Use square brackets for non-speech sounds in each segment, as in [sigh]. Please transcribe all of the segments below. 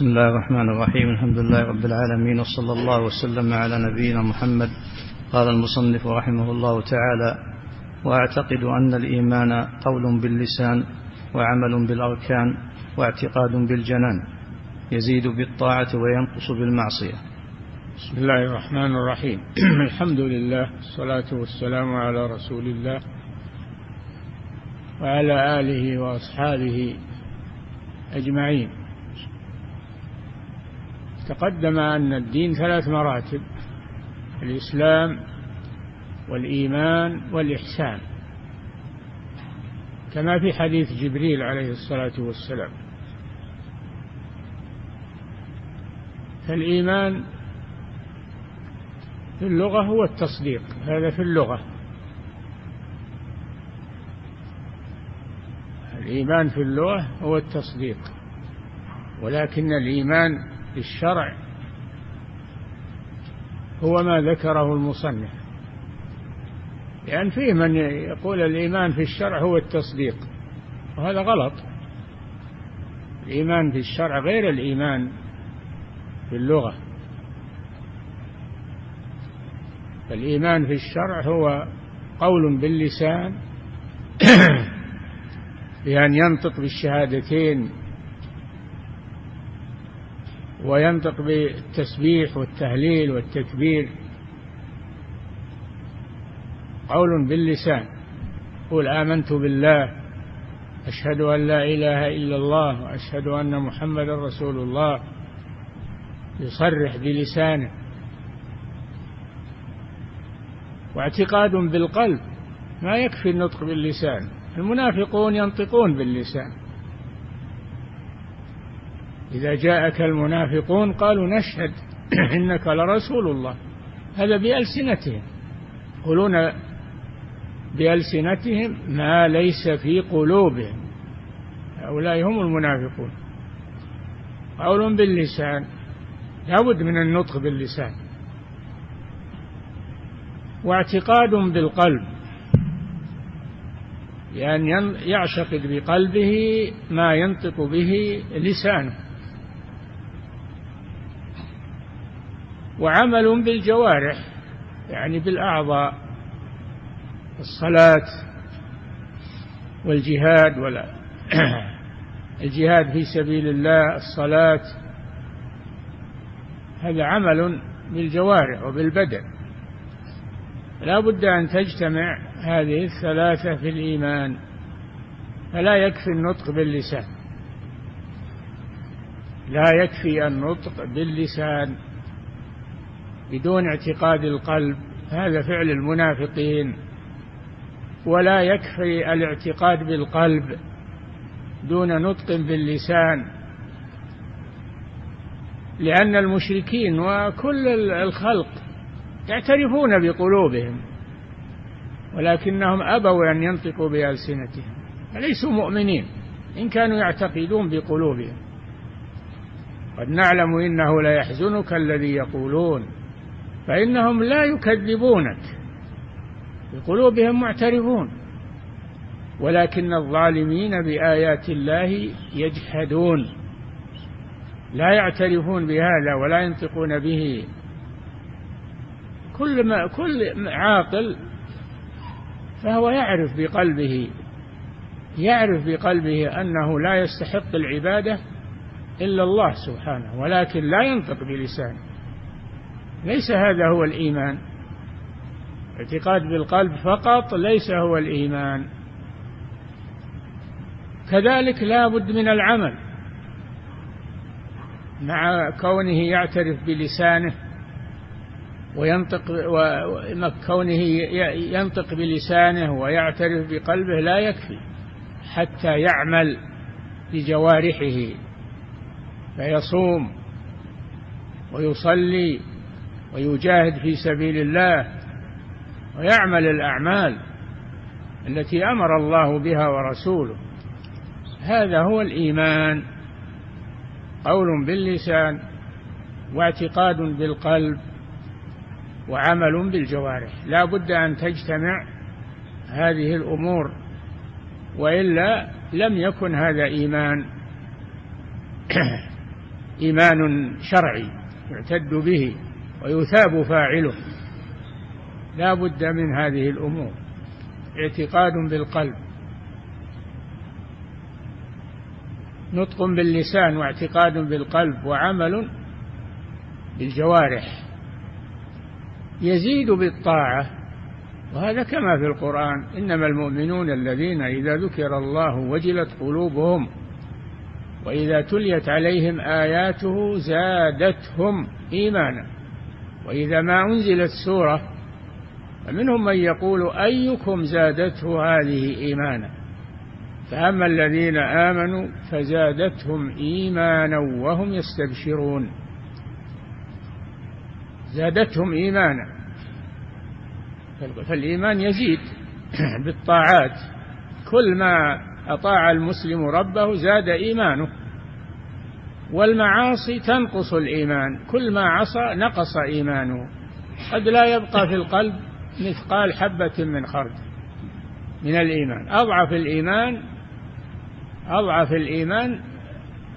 بسم الله الرحمن الرحيم. الحمد لله رب العالمين وصلى الله وسلم على نبينا محمد. قال المصنف رحمه الله تعالى وأعتقد أن الإيمان قول باللسان وعمل بالأركان واعتقاد بالجنان. يزيد بالطاعة وينقص بالمعصية. بسم الله الرحمن الرحيم. [clears throat] الحمد لله والصلاة والسلام على رسول الله وعلى آله وأصحابه أجمعين. تقدم أن الدين ثلاث مراتب الإسلام والإيمان والإحسان. كما في حديث جبريل عليه الصلاة والسلام. فالإيمان في اللغة هو التصديق هذا في اللغة. الإيمان في اللغة هو التصديق ولكن الإيمان في الشرع هو ما ذكره المصنف. لأن فيه من يقول الإيمان في الشرع هو التصديق وهذا غلط. الإيمان في الشرع غير الإيمان في اللغة. فالإيمان في الشرع هو قول باللسان [coughs] بأن ينطق بالشهادتين وينطق بالتسبيح والتهليل والتكبير. قول باللسان. قل آمنت بالله. أشهد أن لا إله إلا الله وأشهد أن محمدا رسول الله. يصرح بلسانه. واعتقاد بالقلب. ما يكفي النطق باللسان. المنافقون ينطقون باللسان. إذا جاءك المنافقون قالوا نشهد [clears throat] إنك لرسول الله. هذا بألسنتهم. يقولون بألسنتهم ما ليس في قلوبهم. هؤلاء هم المنافقون. قول باللسان. لابد من النطق باللسان. واعتقاد بالقلب. لأن يعني بقلبه ما ينطق به لسانه. وعمل بالجوارح يعني بالأعضاء الصلاة والجهاد ولا [clears throat] الجهاد في سبيل الله الصلاة هذا عمل بالجوارح وبالبدن. لا بد أن تجتمع هذه الثلاثة في الإيمان فلا يكفي النطق باللسان. لا يكفي النطق باللسان. بدون اعتقاد القلب هذا فعل المنافقين. ولا يكفي الاعتقاد بالقلب دون نطق باللسان. لأن المشركين وكل الخلق يعترفون بقلوبهم ولكنهم أبوا أن ينطقوا بألسنتهم فليسوا مؤمنين إن كانوا يعتقدون بقلوبهم. قد نعلم إنه ليحزنك الذي يقولون. فإنهم لا يكذبونك. بقلوبهم معترفون. ولكن الظالمين بآيات الله يجحدون. لا يعترفون بهذا ولا ينطقون به. كل ما كل عاقل فهو يعرف بقلبه. يعرف بقلبه أنه لا يستحق العبادة إلا الله سبحانه ولكن لا ينطق بلسانه. ليس هذا هو الإيمان. اعتقاد بالقلب فقط ليس هو الإيمان. كذلك لا بد من العمل. مع كونه يعترف بلسانه وينطق وكونه ينطق بلسانه ويعترف بقلبه لا يكفي حتى يعمل بجوارحه. فيصوم ويصلي ويجاهد في سبيل الله ويعمل الأعمال التي أمر الله بها ورسوله. هذا هو الإيمان. قول باللسان واعتقاد بالقلب وعمل بالجوارح. لا بد أن تجتمع هذه الأمور وإلا لم يكن هذا إيمان. [clears throat] إيمان شرعي يعتد به. ويثاب فاعله. لا بد من هذه الأمور. اعتقاد بالقلب. نطق باللسان واعتقاد بالقلب وعمل بالجوارح. يزيد بالطاعة. وهذا كما في القرآن. إنما المؤمنون الذين إذا ذكر الله وجلت قلوبهم وإذا تليت عليهم آياته زادتهم إيمانا. وإذا ما أنزلت سورة فمنهم من يقول أيكم زادته هذه إيمانا؟ فأما الذين آمنوا فزادتهم إيمانا وهم يستبشرون. زادتهم إيمانا. فالإيمان يزيد بالطاعات. كل ما أطاع المسلم ربه زاد إيمانه. والمعاصي تنقص الإيمان. كل ما عصى نقص إيمانه. قد لا يبقى في القلب مثقال حبة من خردل من الإيمان. أضعف الإيمان أضعف الإيمان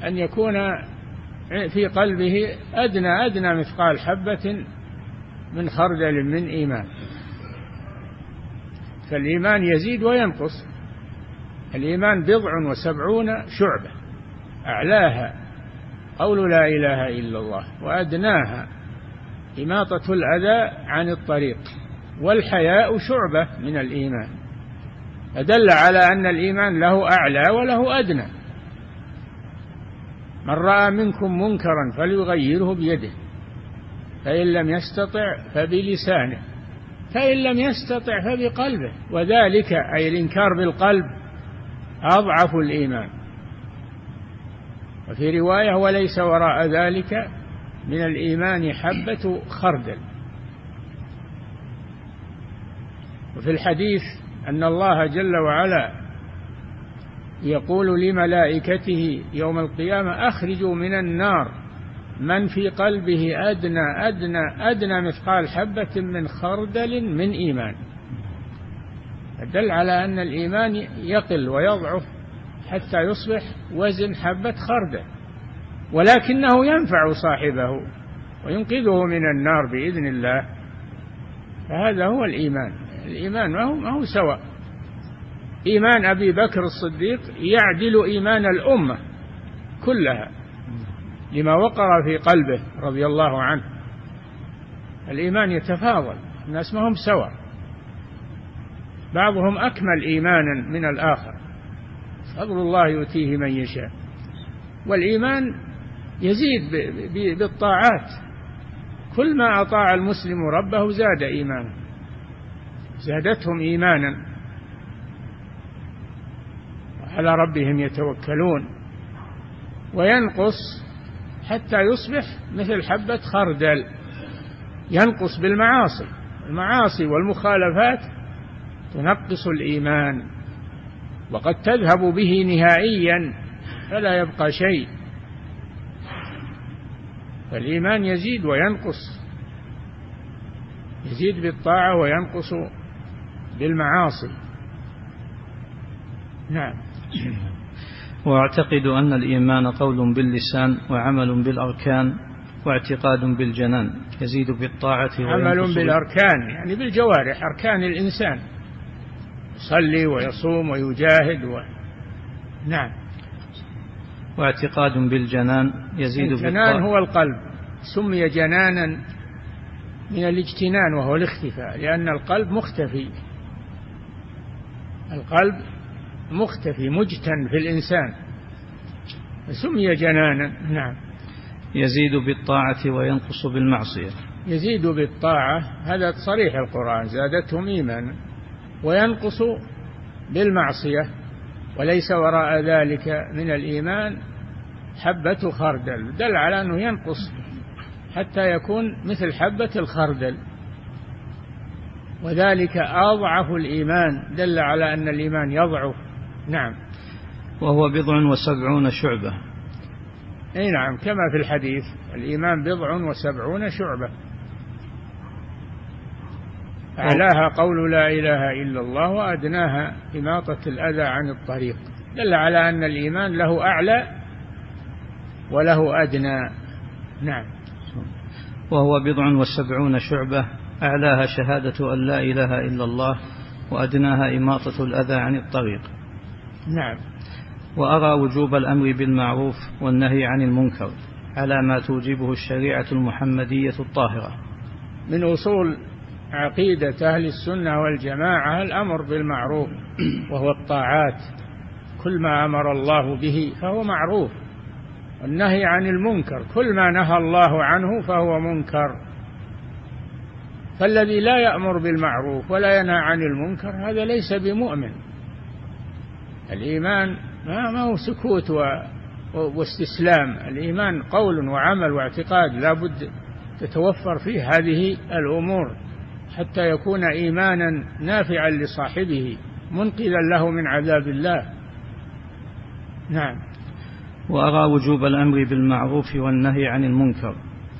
أن يكون في قلبه أدنى أدنى مثقال حبة من خردل من إيمان. فالإيمان يزيد وينقص. الإيمان بضع وسبعون شعبة. أعلاها قول لا إله إلا الله وأدناها إماطة الأذى عن الطريق والحياء شعبة من الإيمان فدل على أن الإيمان له أعلى وله أدنى. من رأى منكم منكرا فليغيره بيده فإن لم يستطع فبلسانه فإن لم يستطع فبقلبه وذلك أي الإنكار بالقلب أضعف الإيمان. وفي رواية وليس وراء ذلك من الإيمان حبة خردل. وفي الحديث أن الله جل وعلا يقول لملائكته يوم القيامة أخرجوا من النار من في قلبه أدنى أدنى أدنى مثقال حبة من خردل من إيمان. دل على أن الإيمان يقل ويضعف. حتى يصبح وزن حبة خردل ولكنه ينفع صاحبه وينقذه من النار بإذن الله. فهذا هو الإيمان. الإيمان ما هو, ما هو سواء. إيمان أبي بكر الصديق يعدل إيمان الأمة كلها لما وقر في قلبه رضي الله عنه. الإيمان يتفاضل الناس ما هم سواء. بعضهم أكمل إيمانا من الآخر. فضل الله يؤتيه من يشاء. والإيمان يزيد بالطاعات. كل ما أطاع المسلم ربه زاد إيمانا. زادتهم إيمانا. على ربهم يتوكلون. وينقص حتى يصبح مثل حبة خردل. ينقص بالمعاصي. المعاصي والمخالفات تنقص الإيمان. وقد تذهب به نهائيا فلا يبقى شيء. فالإيمان يزيد وينقص يزيد بالطاعة وينقص بالمعاصي. نعم. وأعتقد أن الإيمان قول باللسان وعمل بالأركان واعتقاد بالجنان يزيد بالطاعة عمل بالأركان يعني بالجوارح أركان الإنسان. يصلي ويصوم ويجاهد و... نعم. واعتقاد بالجنان يزيد الجنان هو القلب. سمي جنانا من الاجتنان وهو الاختفاء لأن القلب مختفي. القلب مختفي مجتن في الإنسان. سمي جنانا نعم. يزيد بالطاعة وينقص بالمعصية. يزيد بالطاعة هذا صريح القرآن زادتهم إيمانا. وينقص بالمعصية وليس وراء ذلك من الإيمان حبة خردل. دل على أنه ينقص حتى يكون مثل حبة الخردل. وذلك أضعف الإيمان. دل على أن الإيمان يضعف. نعم. وهو بضع وسبعون شعبة. أي نعم كما في الحديث الإيمان بضع وسبعون شعبة. أعلاها قول لا إله إلا الله وأدناها إماطة الأذى عن الطريق. دل على أن الإيمان له أعلى وله أدنى. نعم. وهو بضع وسبعون شعبة. أعلاها شهادة أن لا إله إلا الله وأدناها إماطة الأذى عن الطريق. نعم. وأرى وجوب الأمر بالمعروف والنهي عن المنكر على ما توجبه الشريعة المحمدية الطاهرة. من أصول عقيدة أهل السنة والجماعة الأمر بالمعروف وهو الطاعات. كل ما أمر الله به فهو معروف. والنهي عن المنكر كل ما نهى الله عنه فهو منكر. فالذي لا يأمر بالمعروف ولا ينهى عن المنكر هذا ليس بمؤمن. الإيمان ما هو سكوت واستسلام. الإيمان قول وعمل واعتقاد لا بد تتوفر فيه هذه الأمور. حتى يكون إيمانا نافعا لصاحبه منقذا له من عذاب الله. نعم. وأرى وجوب الأمر بالمعروف والنهي عن المنكر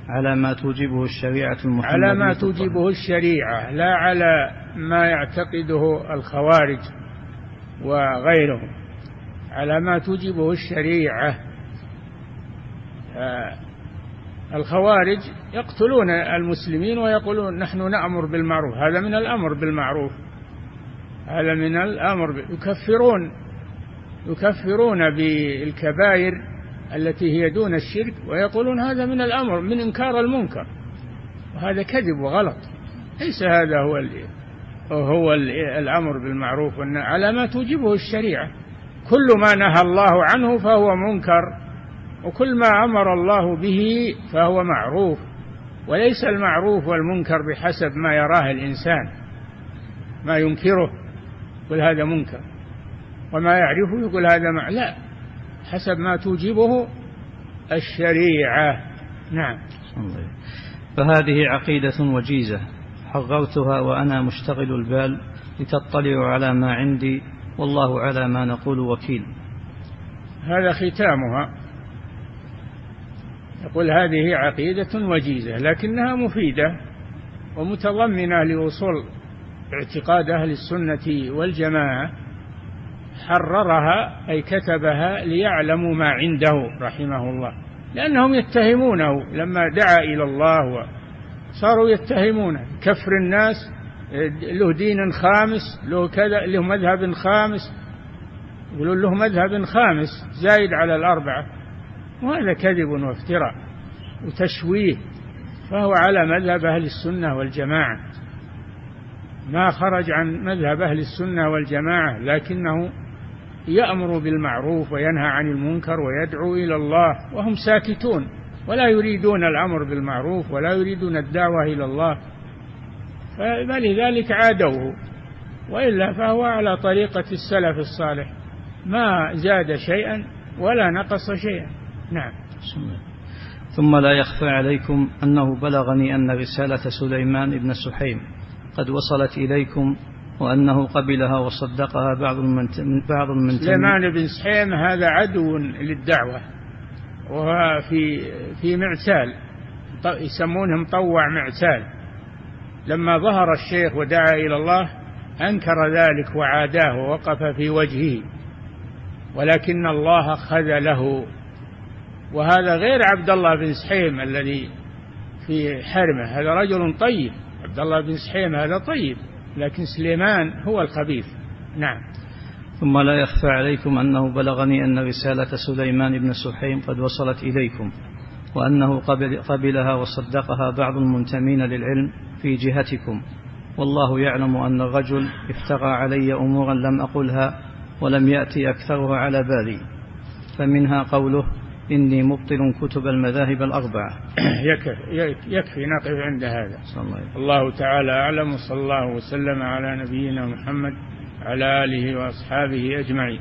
على ما توجبه الشريعة المحمدية على ما توجبه الشريعة لا على ما يعتقده الخوارج وغيرهم. على ما توجبه الشريعة آه، الخوارج يقتلون المسلمين ويقولون نحن نأمر بالمعروف. هذا من الأمر بالمعروف. هذا من الأمر يكفرون يكفرون بالكبائر التي هي دون الشرك ويقولون هذا من الأمر من إنكار المنكر. وهذا كذب وغلط. ليس هذا هو هو الأمر بالمعروف. على ما توجبه الشريعة. كل ما نهى الله عنه فهو منكر. وكل ما أمر الله به فهو معروف وليس المعروف والمنكر بحسب ما يراه الإنسان ما ينكره يقول هذا منكر وما يعرفه يقول هذا مع لا حسب ما توجبه الشريعة. نعم. فهذه عقيدة وجيزة حررتها وأنا مشتغل البال لتطلعوا على ما عندي والله على ما نقول وكيل. هذا ختامها. يقول هذه عقيدة وجيزة لكنها مفيدة ومتضمنة لأصول اعتقاد أهل السنة والجماعة. حررها أي كتبها ليعلموا ما عنده رحمه الله لأنهم يتهمونه لما دعا إلى الله صاروا يتهمونه. كفر الناس له دين خامس له كذا له مذهب خامس يقولون له مذهب خامس زايد على الأربعة. وهذا كذب وافتراء وتشويه فهو على مذهب أهل السنة والجماعة. ما خرج عن مذهب أهل السنة والجماعة لكنه يأمر بالمعروف وينهى عن المنكر ويدعو إلى الله وهم ساكتون ولا يريدون الأمر بالمعروف ولا يريدون الدعوة إلى الله. فلذلك عادوه وإلا فهو على طريقة السلف الصالح ما زاد شيئا ولا نقص شيئا. نعم. ثم لا يخفى عليكم أنه بلغني أن رسالة سليمان بن سحيم قد وصلت إليكم وأنه قبلها وصدقها بعض بعض المنتمين سليمان بن سحيم هذا عدو للدعوة وهو في في معسال يسمونه مطوع معسال. لما ظهر الشيخ ودعا إلى الله أنكر ذلك وعاداه ووقف في وجهه ولكن الله خذله. وهذا غير عبد الله بن سحيم الذي في حرمه. هذا رجل طيب. عبد الله بن سحيم هذا طيب لكن سليمان هو الخبيث. نعم. ثم لا يخفى عليكم أنه بلغني أن رسالة سليمان بن سحيم قد وصلت إليكم وأنه قبل قبلها وصدقها بعض المنتمين للعلم في جهتكم. والله يعلم أن الرجل افترى علي أمورا لم أقلها ولم يأتي أكثرها على بالي فمنها قوله إني مبطل كتب المذاهب الأربعة. [clears throat] يكفي, يكفي نقف عند هذا. الله, الله تعالى أعلم وصلى الله وسلم على نبينا محمد على آله وأصحابه أجمعين.